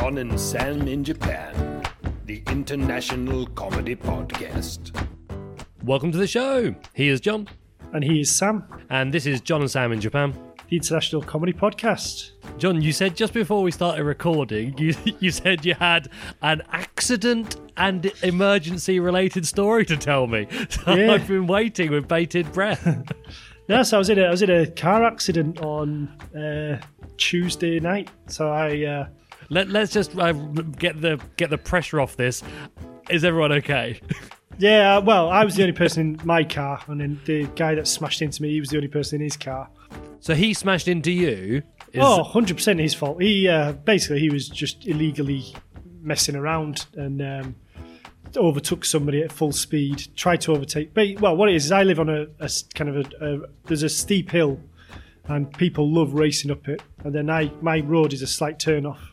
John and Sam in Japan, the international comedy podcast. Welcome to the show. He is John, And he is Sam, and this is John and Sam in Japan. the International Comedy Podcast. John, you said just before we started recording, you you said you had an accident and emergency related story to tell me. So Yeah. I've been waiting with bated breath. No, so I was in a, I was in a car accident on uh, Tuesday night. So I, uh, Let, let's just uh, get the get the pressure off this. Is everyone okay? yeah, uh, well, I was the only person in my car, and then the guy that smashed into me, he was the only person in his car. So he smashed into you. Is, Oh, 100% his fault. He uh, basically he was just illegally messing around and um, overtook somebody at full speed. Tried to overtake. But well, what it is is I live on a kind of a, a there's a steep hill, and people love racing up it. And then I my road is a slight turn off,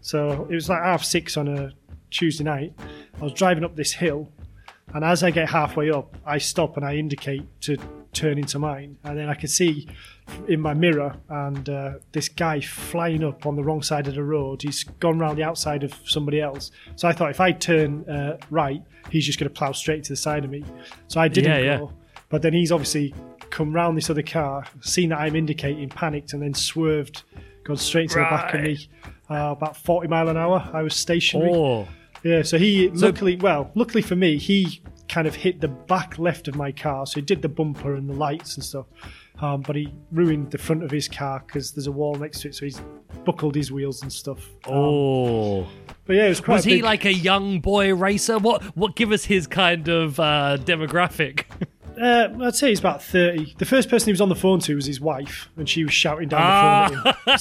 so it was like half six on a Tuesday night. I was driving up this hill, and as I get halfway up, I stop and I indicate to turn into mine, and then I can see in my mirror and uh, this guy flying up on the wrong side of the road. He's gone round the outside of somebody else. So I thought if I turn uh, right, he's just going to plough straight to the side of me. So I didn't Yeah, yeah. go. But then he's obviously come round this other car, seen that I'm indicating, panicked, and then swerved, gone straight to the back of me. Uh, about 40 mile an hour. I was stationary. Oh, Yeah, so he luckily, well, luckily for me, he kind of hit the back left of my car, so he did the bumper and the lights and stuff. Um, but he ruined the front of his car because there's a wall next to it, so he's buckled his wheels and stuff. Um, oh. but yeah, it was quite. Was he big- like a young boy racer? What what give us his kind of uh, demographic? Uh, I'd say he's about thirty. The first person he was on the phone to was his wife, and she was shouting down Ah. the phone at him.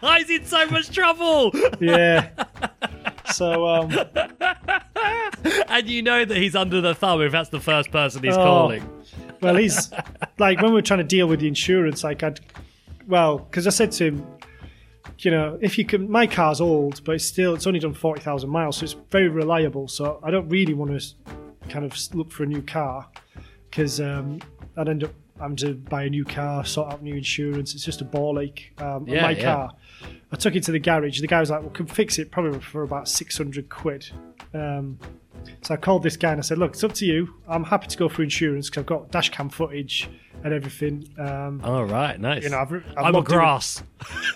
So He's in so much trouble. yeah. So um, and you know that he's under the thumb if that's the first person he's Oh. calling. Well, he's like when we were trying to deal with the insurance, like I'd, well, because I said to him, you know, if you can, my car's old, but it's still, it's only done 40,000 miles, so it's very reliable. So I don't really want to kind of look for a new car because um, I'd end up having to buy a new car, sort out new insurance. It's just a ball ache. Um, Yeah, my yeah. car, I took it to the garage. The guy was like, well, can fix it probably for about 600 quid. Um, so I called this guy and I said, "Look, it's up to you. I'm happy to go for insurance because I've got dash cam footage and everything. Um, All right, nice. you know, I've, I've I'm a grass.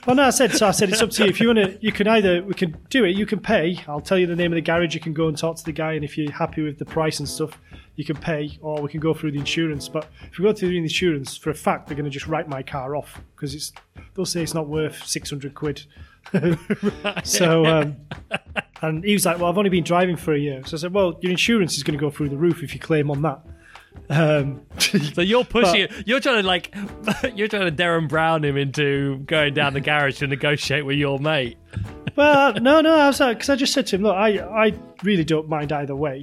Well, no, I said so. I said it's up to you. If you want to, you can either we can do it. You can pay. I'll tell you the name of the garage. You can go and talk to the guy, and if you're happy with the price and stuff, you can pay, or we can go through the insurance. But if we go through the insurance, for a fact, they're going to just write my car off because it's they'll say it's not worth six hundred quid. so, um, and he was like, "Well, I've only been driving for a year." So I said, "Well, your insurance is going to go through the roof if you claim on that." Um, So you're pushing it. You're trying to like, you're trying to Derren Brown him into going down the garage to negotiate with your mate. well, no, no, I was because I just said to him, look, I, I really don't mind either way.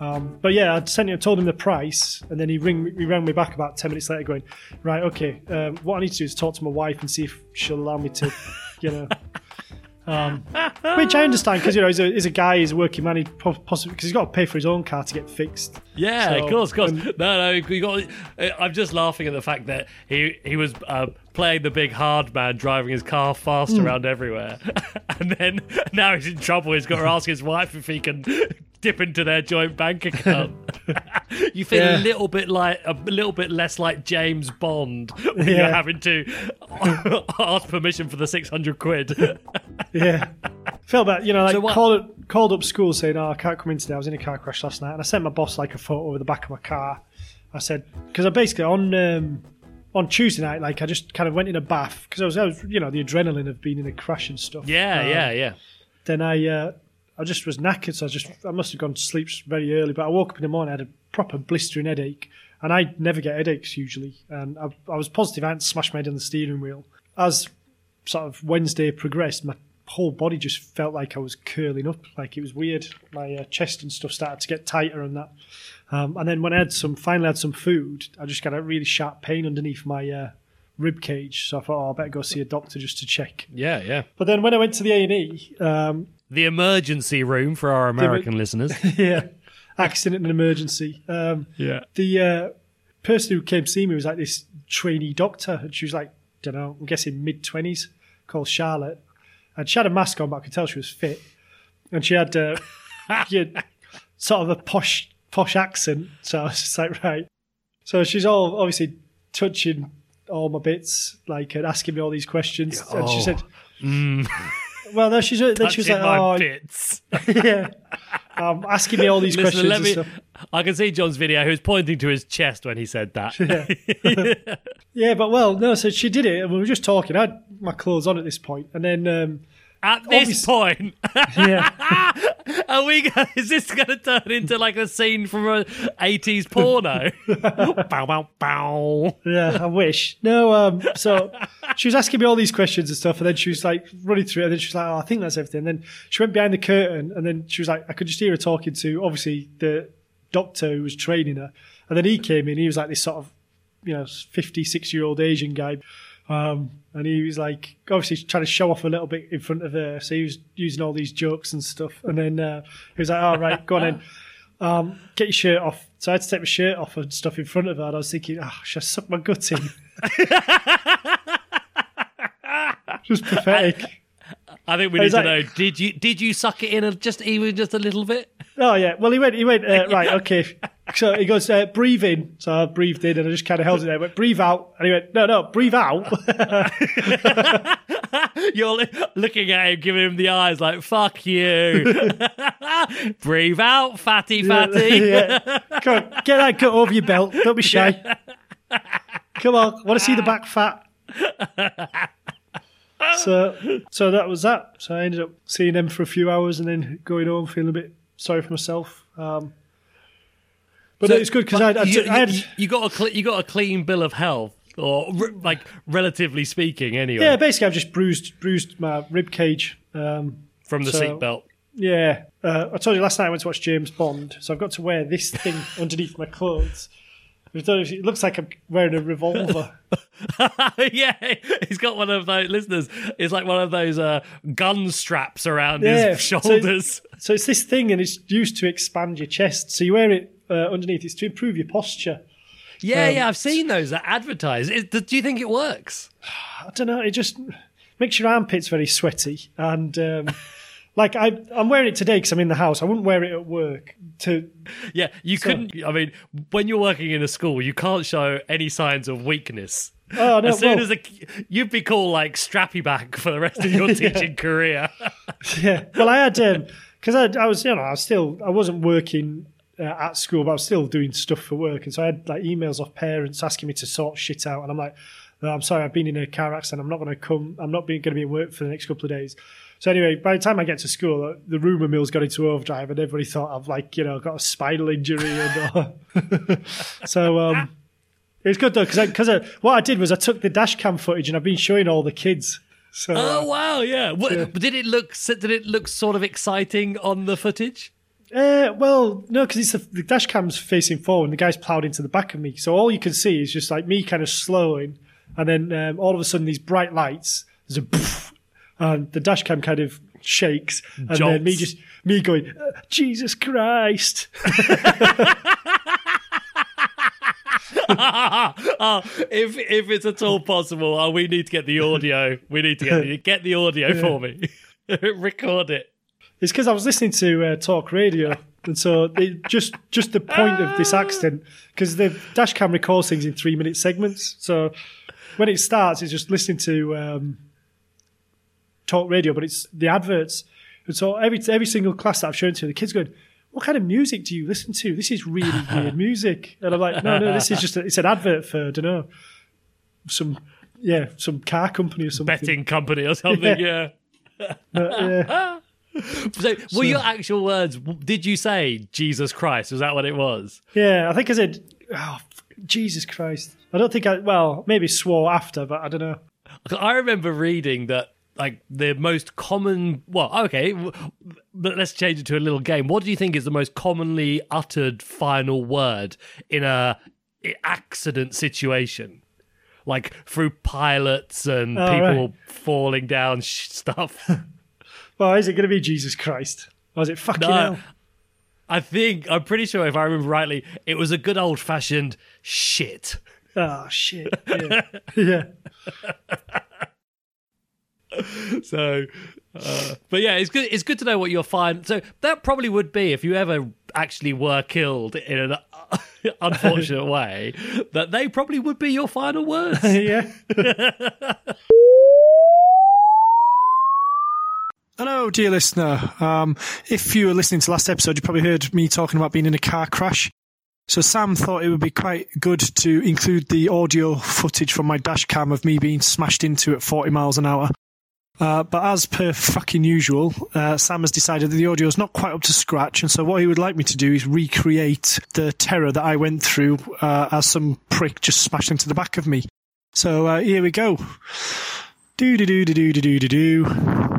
Um, but yeah, I'd sent him, told him the price, and then he ring, he rang me back about ten minutes later, going, right, okay, um, what I need to do is talk to my wife and see if she'll allow me to, you know. Um, which I understand because you know he's a, he's a guy, he's a working man, he possibly because he's got to pay for his own car to get fixed. Yeah, So, of course, of course. um, no, no, you got. uh, I'm just laughing at the fact that he he was uh, playing the big hard man, driving his car fast Hmm. around everywhere, and then now he's in trouble. He's got to ask his wife if he can dip into their joint bank account. you feel a little bit like a little bit less like James Bond when you're having to ask permission for the six hundred quid. Yeah. Felt bad, you know, like So what- called called up school saying, "Oh, I can't come in today. I was in a car crash last night," and I sent my boss like a photo of the back of my car. I said because I basically on um, on Tuesday night, like I just kind of went in a bath because I was, I was, you know, the adrenaline of being in a crash and stuff. yeah, Um, yeah, yeah. Then I uh, I just was knackered, so I just I must have gone to sleep very early. But I woke up in the morning, I had a proper blistering headache, and I never get headaches usually. And I, I was positive I hadn't smashed my head on the steering wheel. As sort of Wednesday progressed, my whole body just felt like I was curling up, like it was weird. My uh, chest and stuff started to get tighter and that. Um, and then when I had some, finally had some food, I just got a really sharp pain underneath my uh, rib cage. So I thought, oh, I better go see a doctor just to check. Yeah, yeah. But then when I went to the A and E, um, The emergency room for our American listeners. yeah, accident and emergency. Um, Yeah. the uh, person who came to see me was like this trainee doctor, and she was like, don't know, I'm guessing mid twenties, called Charlotte, and she had a mask on, but I could tell she was fit, and she had, uh, she had sort of a posh posh accent. So I was just like, right. So she's all obviously touching all my bits, like and asking me all these questions, and she Oh. said. Well, no, she's then she was like, my "Oh, bits. yeah," um, asking me all these Listen, questions let and me. stuff. I can see John's video. He was pointing to his chest when he said that. Yeah, but well, no. So she did it, and we were just talking. I had my clothes on at this point, and then um, At this Obvious- point, yeah, are we? go- Is this going to turn into like a scene from a '80s porno? bow, bow, bow. yeah. I wish. No. Um. So she was asking me all these questions and stuff, and then she was like running through, it, and then she was like, "Oh, I think that's everything." And then she went behind the curtain, and then she was like, I could just hear her talking to obviously the doctor who was training her, and then he came in. He was like this sort of, you know, 56 year old Asian guy. Um, and he was like, obviously trying to show off a little bit in front of her. So he was using all these jokes and stuff. And then uh, he was like, all right, go on in. Um, get your shirt off. So I had to take my shirt off and stuff in front of her. And I was thinking, oh, should I suck my guts in? Just pathetic. I think we need is to know. Did you did you suck it in just even just a little bit? Oh yeah. Well, he went. He went. Uh, right. Okay. So he goes. Uh, breathe in. So I breathed in, and I just kind of held it there. I went breathe out, and he went. No, no, breathe out. You're li- looking at him, giving him the eyes like "fuck you." Breathe out, fatty, fatty. yeah. Come on, get that gut over your belt. Don't be shy. Come on. Want to see the back fat? So, so that was that. So I ended up seeing them for a few hours, and then going home feeling a bit sorry for myself. Um, but So- it's good because I, I, you, I had. you- got a cle you got a clean bill of health, or re- like relatively speaking, anyway, Yeah, basically, I've just bruised bruised my rib cage. Um, from the so- seatbelt. Yeah, uh, I told you last night I went to watch James Bond, so I've got to wear this thing underneath my clothes. I don't know if It looks like I'm wearing a revolver. yeah, he's got one of those listeners. It's like one of those uh, gun straps around Yeah, his so- shoulders. so it's this thing, and it's used to expand your chest. So you wear it uh, underneath. It's to improve your posture. yeah, um, yeah, I've seen those that advertise. It, do you think it works? I don't know. It just makes your armpits very sweaty, and um, like I, I'm wearing it today because I'm in the house. I wouldn't wear it at work. To Yeah, you couldn't. I mean, when you're working in a school, you can't show any signs of weakness. oh no, As soon well, as a, you'd be called like strappy back for the rest of your teaching career. yeah. Well, I had because I, I was you know I was still I wasn't working uh, at school, but I was still doing stuff for work, and so I had like emails off parents asking me to sort shit out, and I'm like, no, I'm sorry, I've been in a car accident. I'm not going to come. I'm not going to be in work for the next couple of days. So anyway, by the time I get to school, uh, the rumor mill's got into overdrive, and everybody thought I've like you know got a spinal injury, and uh, so um, it was good though because because what I did was I took the dash cam footage and I've been showing all the kids. So uh, oh wow, yeah. What, Did it look? Did it look sort of exciting on the footage? Uh, well, no, because it's the, the dash cam's facing forward, and the guy's ploughed into the back of me. So all you can see is just like me kind of slowing, and then um, all of a sudden these bright lights. There's a poof, and the dash cam kind of shakes, and then me just me going, "Uh, Jesus Christ! oh, if if it's at all possible, oh, we need to get the audio. We need to get the, get the audio for me. Record it. It's because I was listening to uh, talk radio, and so it, just just the point of this accident because the dash cam records things in three minute segments. So when it starts, it's just listening to um, talk radio, but it's the adverts. And so every every single class that I've shown to, the kids going, "What kind of music do you listen to? This is really weird music." And I'm like, "No, no, this is just a, it's an advert for I don't know some yeah some car company or something." Betting company or something. Yeah. But, yeah. So, were your actual words? Did you say Jesus Christ? Was that what it was? Yeah, I think I said, oh, Jesus Christ. I don't think I, well, maybe swore after, but I don't know. I remember reading that like the most common well okay but let's change it to a little game what do you think is the most commonly uttered final word in a accident situation like through pilots and Oh, people right. falling down sh- stuff Well, is it going to be Jesus Christ? Or is it fucking No. hell? i think i'm pretty sure if i remember rightly it was a good old fashioned shit Oh, shit. Yeah. yeah. so uh, but yeah it's good it's good to know what you'll find. so that probably would be if you ever actually were killed in an unfortunate way that they probably would be your final words yeah. Hello, dear listener. Um, if you were listening to last episode, you probably heard me talking about being in a car crash. So Sam thought it would be quite good to include the audio footage from my dash cam of me being smashed into at 40 miles an hour. Uh, but as per fucking usual, uh, Sam has decided that the audio is not quite up to scratch, and so what he would like me to do is recreate the terror that I went through uh, as some prick just smashed into the back of me. So uh, here we go. Do do do do do do do do.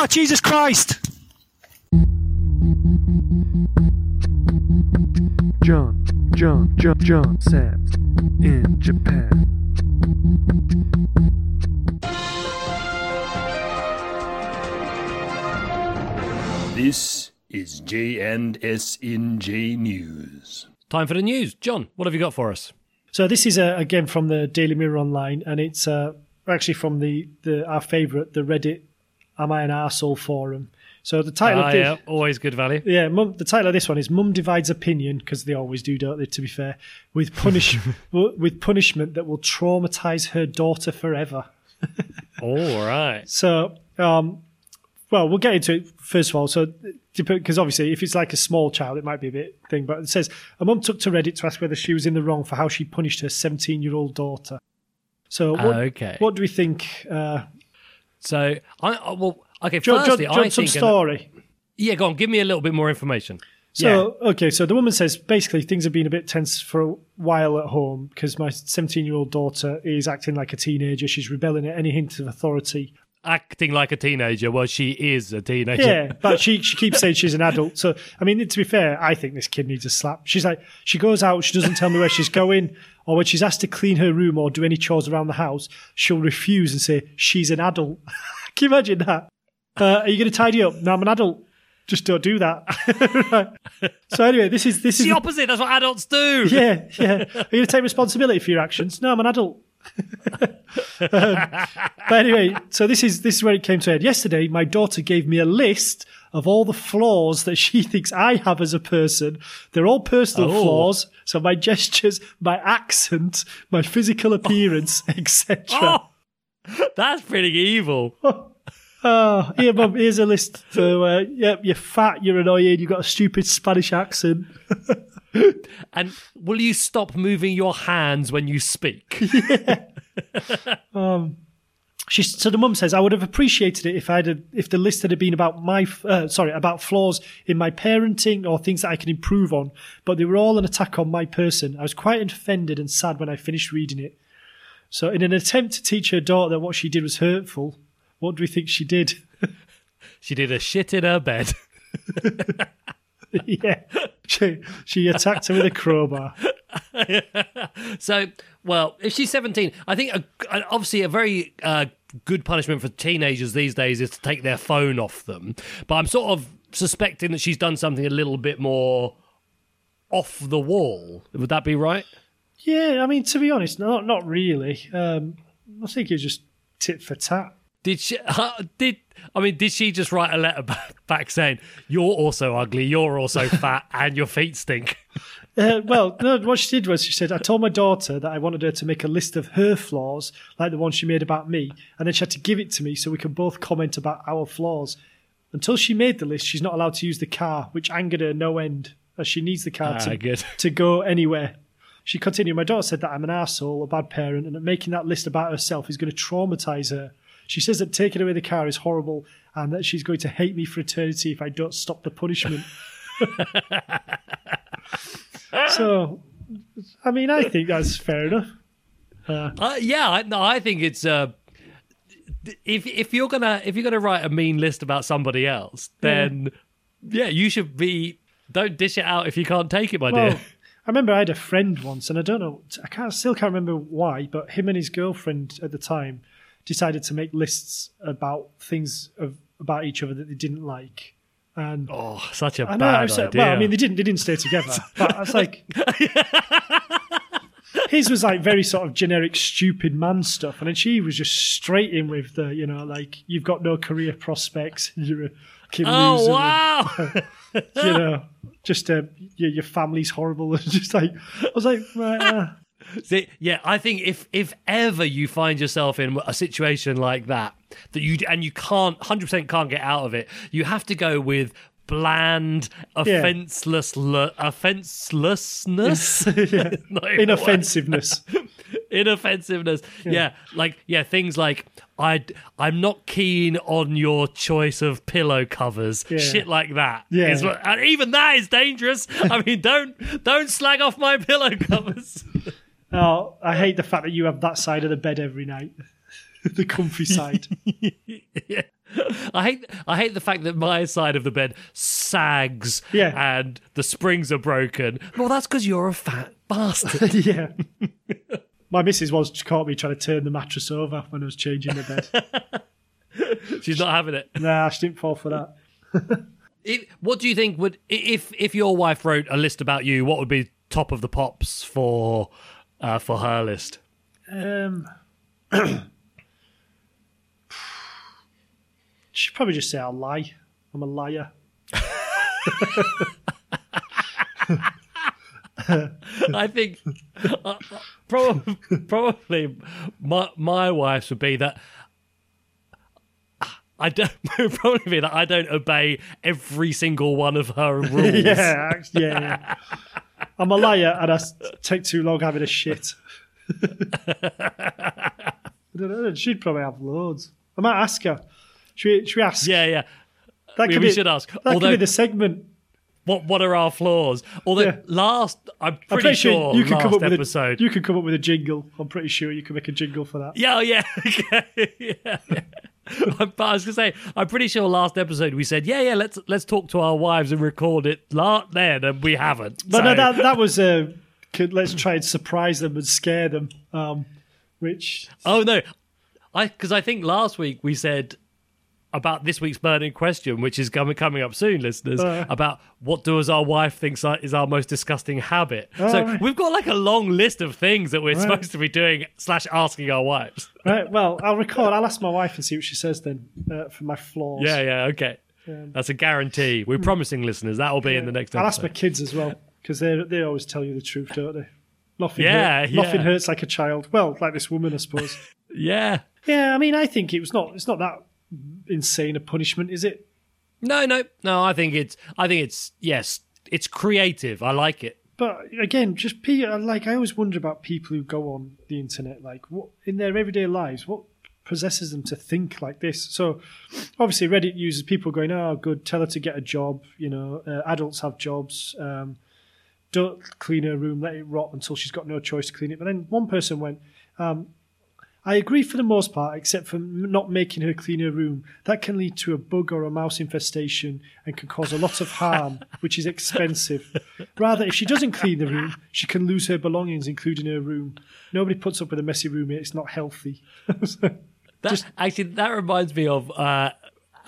Ah, Jesus Christ! John, John, John, John Sam's in Japan. This is J&S in J News. time for the news john what have you got for us So this is uh, again from the Daily Mirror online, and it's uh, actually from the, the our favourite, the Reddit "Am I an Arsehole forum." So the title Ah, of this, yeah always good value yeah, mum, the title of this one is "Mum divides opinion" because they always do, don't they? To be fair, with punish with punishment that will traumatise her daughter forever. all right So, um, well, we'll get into it first of all. So, because obviously, if it's like a small child, it might be a bit thing. But it says a mum took to Reddit to ask whether she was in the wrong for how she punished her 17 year old daughter. So, what, Okay. what do we think? Uh, so i I- well okay John, firstly John, i some think an- story. yeah go on give me a little bit more information So, okay, so the woman says basically things have been a bit tense for a while at home because my 17 year old daughter is acting like a teenager. She's rebelling at any hint of authority. Acting like a teenager well she is a teenager Yeah, but she she keeps saying she's an adult. So I mean, to be fair, I think this kid needs a slap. She's like, she goes out, she doesn't tell me where she's going, or when she's asked to clean her room or do any chores around the house, she'll refuse and say she's an adult. Can you imagine that? Uh, are you going to tidy up? No, I'm an adult. Just don't do that. Right. So anyway, this is this it's is the the- opposite that's what adults do yeah, yeah. Are you going to take responsibility for your actions? No, I'm an adult. Um, but anyway, so this is this is where it came to head. Yesterday, my daughter gave me a list of all the flaws that she thinks I have as a person. They're all personal Oh. flaws. So my gestures, my accent, my physical appearance, etc. Oh, that's pretty evil. Oh, here, mum, here's a list. So, uh, yep, you're fat, you're annoying, you've got a stupid Spanish accent. And will you stop moving your hands when you speak? She, so the mum says, I would have appreciated it if I'd have, if the list had been about my uh, sorry about flaws in my parenting or things that I can improve on, but they were all an attack on my person. I was quite offended and sad when I finished reading it. So, in an attempt to teach her daughter that what she did was hurtful, what do we think she did? She did a shit in her bed. yeah, she, she attacked her with a crowbar. So, well, if she's 17, I think a, a- obviously a very uh, good punishment for teenagers these days is to take their phone off them. But I'm sort of suspecting that she's done something a little bit more off the wall. Would that be right? Yeah, I mean to be honest, not not really. Um, I think it's just tit for tat. Did she? Uh, did I mean? Did she just write a letter back, back saying you're also ugly, you're also fat, and your feet stink? Uh, well, no, what she did was she said, I told my daughter that I wanted her to make a list of her flaws, like the one she made about me, and then she had to give it to me so we could both comment about our flaws. Until she made the list, she's not allowed to use the car, which angered her no end, as she needs the car Ah, to, good. to go anywhere. She continued, My daughter said that I'm an asshole, a bad parent, and that making that list about herself is going to traumatise her. She says that taking away the car is horrible and that she's going to hate me for eternity if I don't stop the punishment. so, I mean, I think that's fair enough. Uh, yeah, I, no, I think it's uh, if if you're gonna if you're gonna write a mean list about somebody else, then yeah, you should be. Don't dish it out if you can't take it, my Well, dear. I remember I had a friend once, and I don't know, I can't, still can't remember why, but him and his girlfriend at the time decided to make lists about things of, about each other that they didn't like. And Oh, such a I know, bad idea. well, I mean, they didn't, they didn't stay together, but I was like, his was like very sort of generic, stupid man stuff, and then she was just straight in with the, you know, like you've got no career prospects, you're a kid oh loser, wow! you know, just uh, your, your family's horrible. just like I was like, right, uh, See, yeah, I think if if ever you find yourself in a situation like that that you and you can't hundred percent can't get out of it, you have to go with bland, offenseless, offenselessness, yeah. A inoffensiveness. inoffensiveness. Yeah. like yeah, things like I I'm not keen on your choice of pillow covers. Yeah. Shit like that. Yeah. is what- and even that is dangerous. I mean, don't don't slag off my pillow covers. Oh, I hate the fact that you have that side of the bed every night, the comfy side. yeah. I hate I hate the fact that my side of the bed sags Yeah. and the springs are broken. Well, that's because you're a fat bastard. yeah. My missus once caught me trying to turn the mattress over when I was changing the bed. She's not having it. nah, she didn't fall for that. It, what do you think would if if your wife wrote a list about you? What would be top of the pops for uh, for her list? Um, she'd probably just say I lie. I'm a liar. I think uh, probably probably my my wife's would be that. I don't probably be that I don't obey every single one of her rules. Yeah, yeah, yeah. I'm a liar and I take too long having a shit. Know. She'd probably have loads. I might ask her. Should we, should we ask? yeah, yeah. that we- could we be, should ask. That Although- could be the segment. What what are our flaws? Although Yeah. last, I'm pretty, I'm pretty sure, sure you last come up with episode. a you could come up with a jingle. I'm pretty sure you can make a jingle for that. Yeah, oh, yeah, yeah. but I was gonna say, I'm pretty sure last episode we said, yeah, yeah, let's let's talk to our wives and record it then, and we haven't. But So- no, that that was uh, could, let's try and surprise them and scare them. Um, which oh no, I because I think last week we said about this week's burning question, which is coming coming up soon, listeners, Uh. about what does our wife thinks is our most disgusting habit. so Oh, right. we've got like a long list of things that we're Right. supposed to be doing slash asking our wives. right, well, I'll record. I'll ask my wife and see what she says then uh, for my flaws. Yeah, yeah, okay. That's a guarantee. We're promising listeners that will be in the next Episode. I'll ask my kids as well because they they always tell you the truth, don't they? Nothing. Yeah, hurt- yeah. Nothing hurts like a child. Well, like this woman, I suppose. Yeah. yeah, I mean, I think it was not. It's not that insane a punishment, is it? No, no, no. I think it's. I think it's. Yes, it's creative. I like it. But again, just pe- like I always wonder about people who go on the internet, like what in their everyday lives, what possesses them to think like this? So, obviously, Reddit users people going, "Oh, good, tell her to get a job." You know, uh, adults have jobs. Um, don't clean her room, let it rot until she's got no choice to clean it. But then one person went, um, I agree for the most part, except for not making her clean her room. That can lead to a bug or a mouse infestation and can cause a lot of harm, which is expensive. Rather, if she doesn't clean the room, she can lose her belongings, including her room. Nobody puts up with a messy room. It's not healthy. That, actually, that reminds me of uh,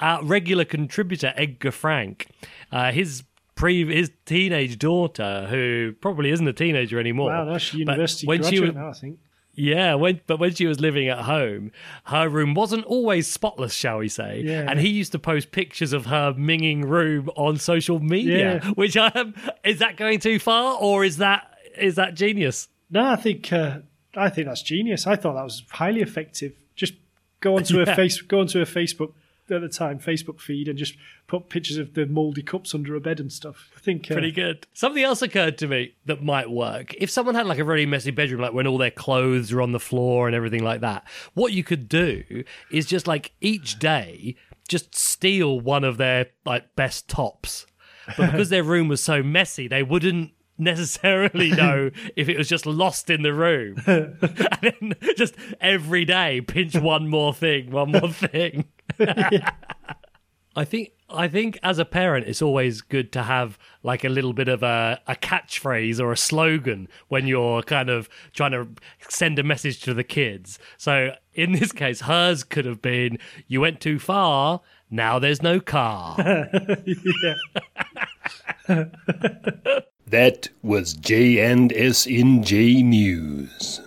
our regular contributor Edgar Frank. Uh, his pre his teenage daughter, who probably isn't a teenager anymore. wow, no, she's university when she graduate was, now, I think. Yeah, when but when she was living at home, her room wasn't always spotless, shall we say? Yeah. And he used to post pictures of her minging room on social media. Yeah. Which um, is that going too far, or is that is that genius? No, I think uh, I think that's genius. I thought that was highly effective. Just go onto Yeah. a face, go onto a Facebook at the time Facebook feed and just put pictures of the mouldy cups under a bed and stuff. I think uh, Pretty good. Something else occurred to me that might work. If someone had like a very messy bedroom, like when all their clothes are on the floor and everything like that, what you could do is just like each day, just steal one of their like best tops. But because their room was so messy, they wouldn't necessarily know if it was just lost in the room. and then just every day pinch one more thing, one more thing. I think I think as a parent it's always good to have like a little bit of a, a catchphrase or a slogan when you're kind of trying to send a message to the kids. So in this case hers could have been you went too far, now there's no car. That was J&SNJ News.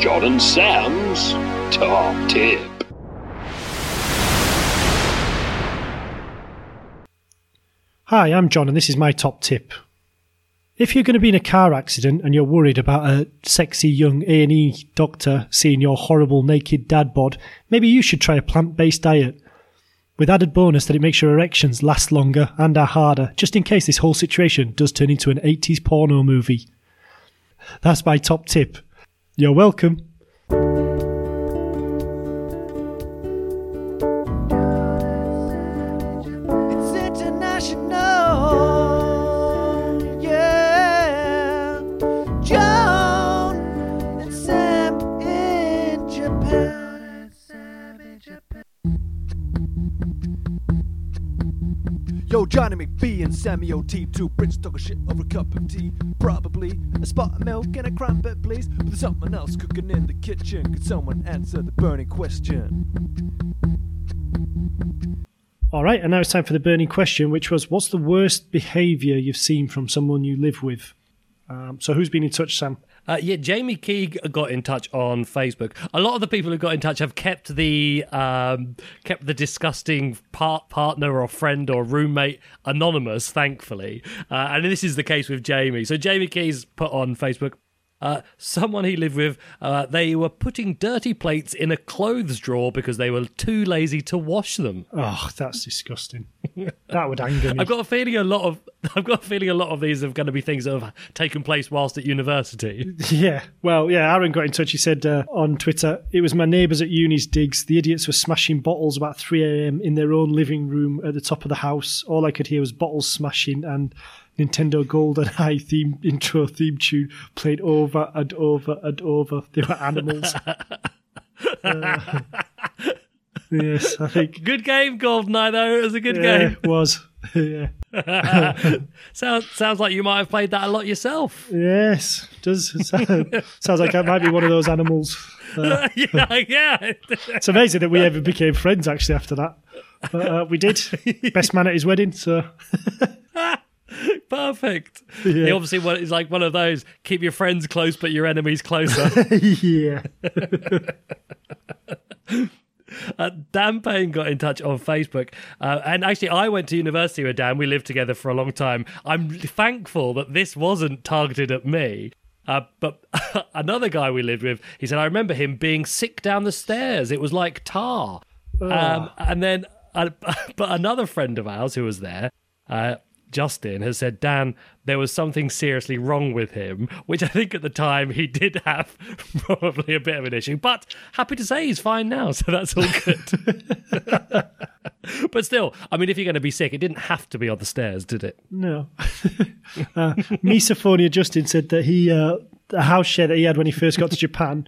John and Sam's Top Tip. Hi, I'm John, and this is my top tip. If you're going to be in a car accident and you're worried about a sexy young A&E doctor seeing your horrible naked dad bod, maybe you should try a plant-based diet. With added bonus that it makes your erections last longer and are harder, just in case this whole situation does turn into an 80s porno movie. That's my top tip. You're welcome. Johnny McBee and Sammy O.T. Two Brits talking shit over a cup of tea. Probably a spot of milk and a crumpet, please. But there's something else cooking in the kitchen. Could someone answer the burning question? All right, and now it's time for the burning question, which was what's the worst behaviour you've seen from someone you live with? Um, so who's been in touch, Sam? Uh, yeah, Jamie Keeg got in touch on Facebook. A lot of the people who got in touch have kept the um, kept the disgusting part partner or friend or roommate anonymous, thankfully. Uh, and this is the case with Jamie. So Jamie Keys put on Facebook. Uh, someone he lived with, uh, they were putting dirty plates in a clothes drawer because they were too lazy to wash them. Oh, that's disgusting. That would anger me. I've got a feeling a lot of I've got a feeling a lot of these are going to be things that have taken place whilst at university. Yeah, well, yeah. Aaron got in touch. He said uh, on Twitter, "It was my neighbours at uni's digs. The idiots were smashing bottles about 3 a.m. in their own living room at the top of the house. All I could hear was bottles smashing and Nintendo GoldenEye theme intro theme tune played over and over and over. They were animals." Uh, yes, I think. Good game, GoldenEye. Though it was a good Yeah, game. it was. yeah. Sounds sounds like you might have played that a lot yourself. Yes, does sound, sounds like I might be one of those animals. Uh, yeah, yeah. it's amazing that we ever became friends actually after that. But, uh, we did. Best man at his wedding. So Perfect. He obviously is like one of those keep your friends close but your enemies closer. yeah, uh, Dan Payne got in touch on Facebook. Uh, and actually, I went to university with Dan. We lived together for a long time. I'm thankful that this wasn't targeted at me. Uh, but another guy we lived with, he said, I remember him being sick down the stairs. It was like tar. Um, and then, uh, but another friend of ours who was there, uh, Justin, has said, Dan, there was something seriously wrong with him, which I think at the time he did have probably a bit of an issue. But happy to say he's fine now, so that's all good. but still, I mean, if you're going to be sick, it didn't have to be on the stairs, did it? no. uh, Misophonia Justin said that he uh, the house share that he had when he first got to Japan.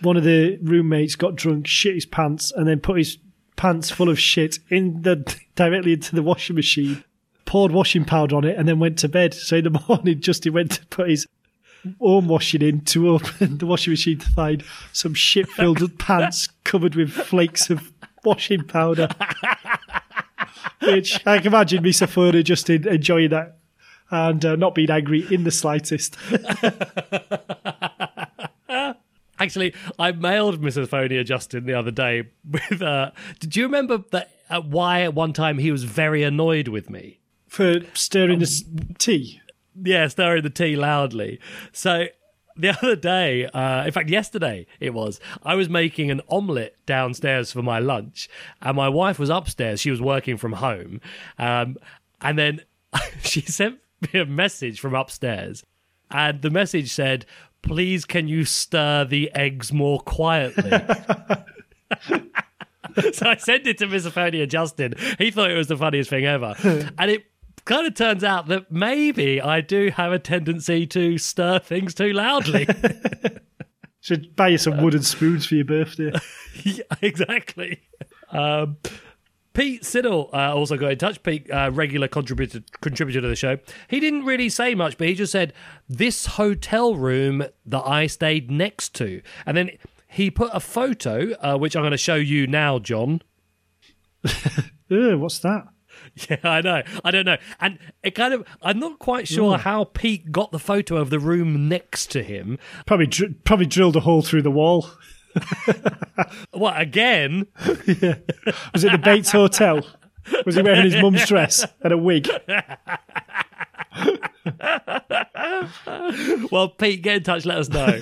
One of the roommates got drunk, shit his pants, and then put his pants full of shit in the directly into the washing machine. Poured washing powder on it, and then went to bed. So in the morning, Justin went to put his own washing in to open the washing machine to find some shit filled pants covered with flakes of washing powder. Which I can imagine Misophonia Justin, enjoying that and uh, not being angry in the slightest. Actually, I mailed Misophonia Justin the other day with. Uh, did you remember that uh, why at one time he was very annoyed with me? For stirring the tea. Yeah, stirring the tea loudly. So the other day, uh, in fact, yesterday it was, I was making an omelette downstairs for my lunch, and my wife was upstairs. She was working from home. Um, and then she sent me a message from upstairs, and the message said, Please, can you stir the eggs more quietly? so I sent it to Misophonia Justin. He thought it was the funniest thing ever. And it kind of turns out that maybe I do have a tendency to stir things too loudly. Should buy you some wooden spoons for your birthday. yeah, exactly. Um, Pete Siddle uh, also got in touch. Pete, uh, regular contributor contributor to the show. He didn't really say much, but he just said this hotel room that I stayed next to, and then he put a photo, uh, which I'm going to show you now, John. Ugh, what's that? Yeah, I know. I don't know. And it kind of, I'm not quite sure hmm. how Pete got the photo of the room next to him. Probably dr- probably drilled a hole through the wall. What, again? Yeah. Was it the Bates Hotel? Was he wearing his mum's dress and a wig? Well, Pete, get in touch, let us know.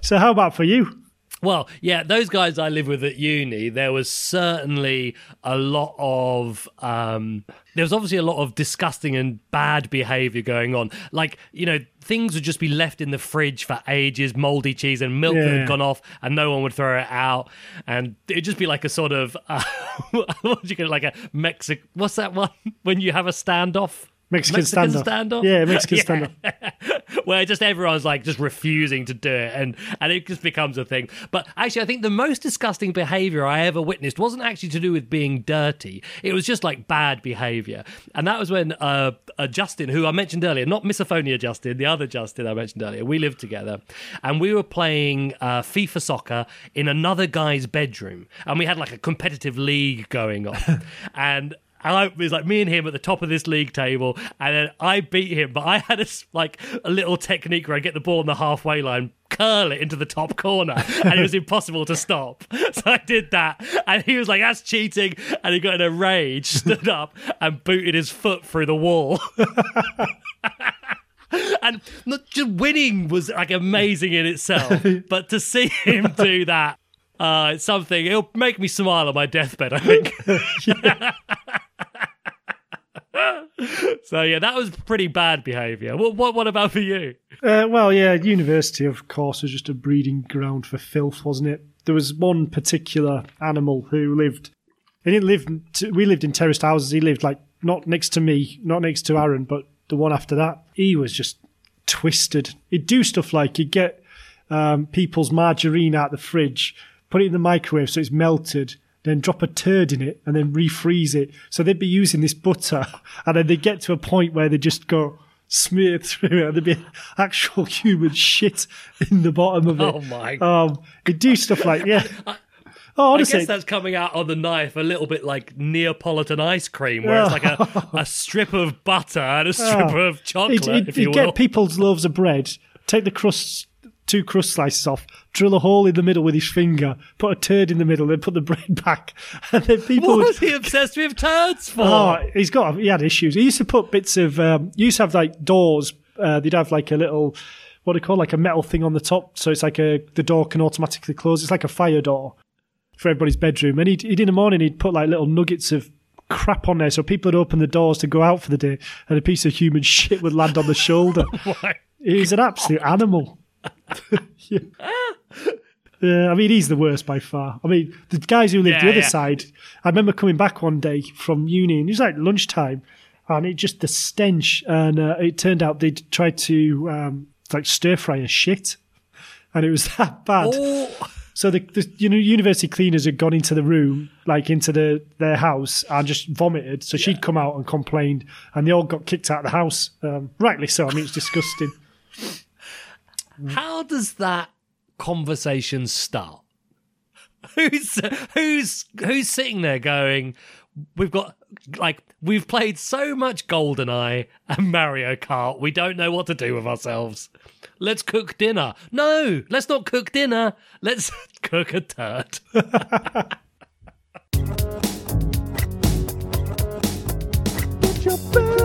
So how about for you? Well, yeah, those guys I live with at uni, there was certainly a lot of um there was obviously a lot of disgusting and bad behavior going on. Like, you know, things would just be left in the fridge for ages, moldy cheese and milk that Yeah. had gone off and no one would throw it out. And it'd just be like a sort of uh, what do you call it? Like a Mexic what's that one? When you have a standoff? Mexican, Mexican standoff. standoff? Yeah, Mexican Yeah. standoff. where just everyone's like just refusing to do it and and it just becomes a thing but actually i think the most disgusting behavior i ever witnessed wasn't actually to do with being dirty it was just like bad behavior and that was when uh, uh justin who i mentioned earlier not misophonia justin the other justin i mentioned earlier we lived together and we were playing uh, fifa soccer in another guy's bedroom and we had like a competitive league going on and I, it was like me and him at the top of this league table, and then I beat him. But I had a like a little technique where I get the ball on the halfway line, curl it into the top corner, and it was impossible to stop. So I did that, and he was like, "That's cheating!" And he got in a rage, stood up, and booted his foot through the wall. and not just winning was like amazing in itself, but to see him do that. Uh, something. It'll make me smile on my deathbed. I think. So yeah, that was pretty bad behaviour. What what what about for you? Uh, well, yeah, university, of course, was just a breeding ground for filth, wasn't it? There was one particular animal who lived. He didn't live. T- we lived in terraced houses. He lived like not next to me, not next to Aaron, but the one after that. He was just twisted. He'd do stuff like he'd get um, people's margarine out the fridge, put it in the microwave so it's melted, then drop a turd in it and then refreeze it. So they'd be using this butter, and then they'd get to a point where they just go smear through it, and there'd be actual human shit in the bottom of it. Oh my! Um, he'd do stuff like yeah. Oh, I guess that's coming out on the knife a little bit like Neapolitan ice cream, where it's like a, a strip of butter and a strip Oh. of chocolate, He'd, he'd, if you will. get people's loaves of bread, take the crusts, two crust slices off, drill a hole in the middle with his finger, put a turd in the middle, then put the bread back, and then people what would. was he obsessed with turds for? Oh, he's got he had issues. He used to put bits of um, he used to have like doors. Uh, they'd have like a little what do you call it, like a metal thing on the top, so it's like a the door can automatically close. It's like a fire door for everybody's bedroom. And he'd, he'd in the morning he'd put like little nuggets of crap on there, so people would open the doors to go out for the day, and a piece of human shit would land on the shoulder. Why? He's an absolute animal. yeah. Yeah, I mean, he's the worst by far. I mean, the guys who lived the other yeah. side, I remember coming back one day from uni and it was like lunchtime and it just the stench. And uh, it turned out they'd tried to um, like stir fry a shit and it was that bad. Oh, So the, the you know university cleaners had gone into the room, like into the their house, and just vomited. So she'd come out and complained, and they all got kicked out of the house. Um, rightly so. I mean, it's disgusting. How does that conversation start? Who's who's who's sitting there going? We've got like we've played so much GoldenEye and Mario Kart, we don't know what to do with ourselves. Let's cook dinner. No, let's not cook dinner. Let's cook a turd.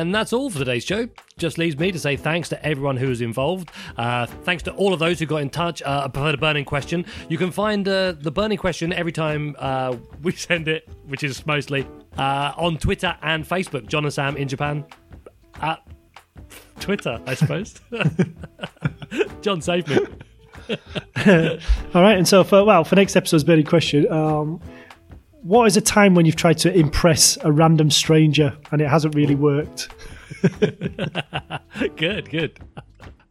And that's all for today's show. Just leaves me to say thanks to everyone who was involved. Uh, thanks to all of those who got in touch uh, for the burning question. You can find uh, the burning question every time uh, we send it, which is mostly uh, on Twitter and Facebook. John and Sam in Japan at Twitter, I suppose. John, save me. All right, and so for well, for next episode's burning question, um, what is a time when you've tried to impress a random stranger and it hasn't really worked? good, good.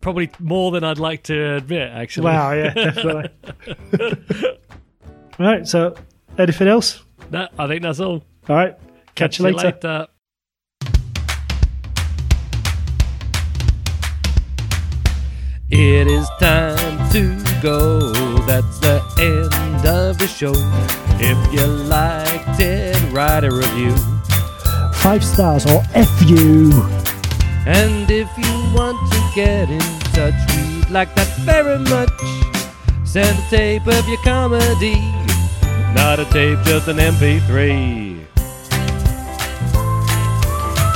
Probably more than I'd like to admit, actually. Wow, yeah, definitely. All right, so anything else? No, I think that's all. All right, catch, you later. later. It is time to go. That's the end of the show. If you liked it, write a review. Five stars or F you. And if you want to get in touch, we'd like that very much. Send a tape of your comedy, not a tape, just an MP3.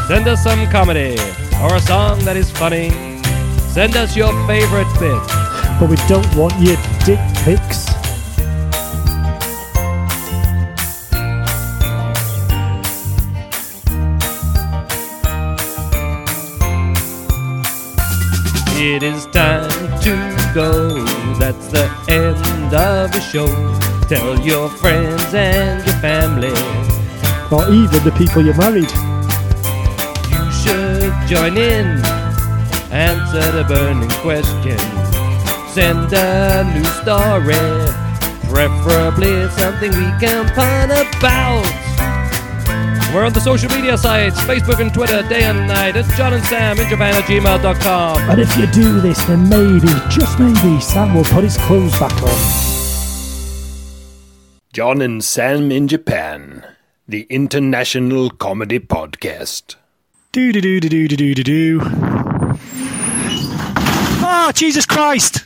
Send us some comedy or a song that is funny. Send us your favorite bit. But we don't want your dick pics. It is time to go. That's the end of the show. Tell your friends and your family. Or even the people you married. You should join in. Answer the burning question. Send a new story. Preferably something we can pun about. We're on the social media sites Facebook and Twitter day and night. It's John and Sam in Japan at gmail.com. And if you do this, then maybe, just maybe, Sam will put his clothes back on. John and Sam in Japan, the international comedy podcast. Do do do do do do do do. Ah, Jesus Christ!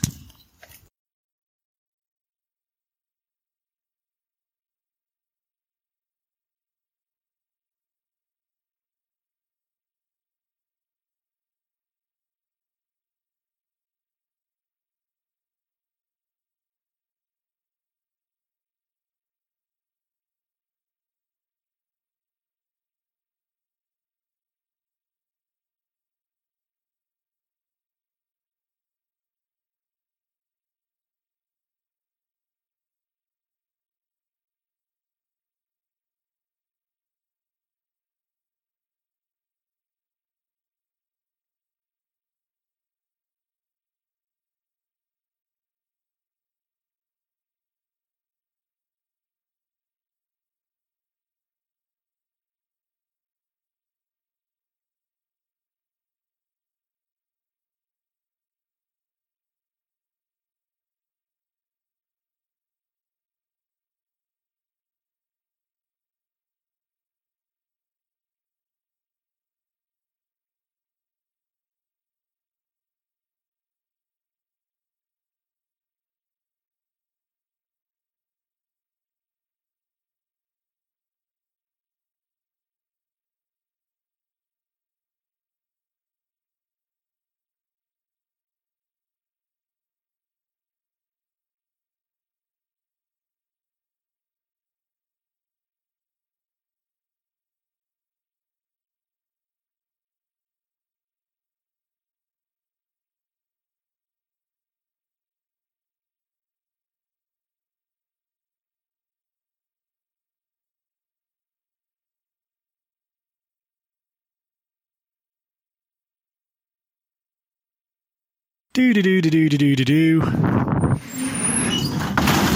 Do do do do do do do.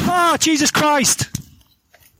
Ah, Jesus Christ!